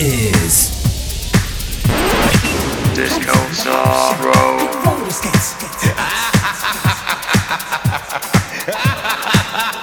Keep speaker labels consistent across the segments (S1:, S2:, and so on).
S1: is
S2: Disco Sorrow.
S1: roller skates.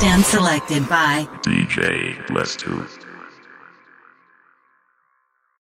S2: Disco Sorrow.
S3: Mixed and selected by
S2: DJ Bless 2.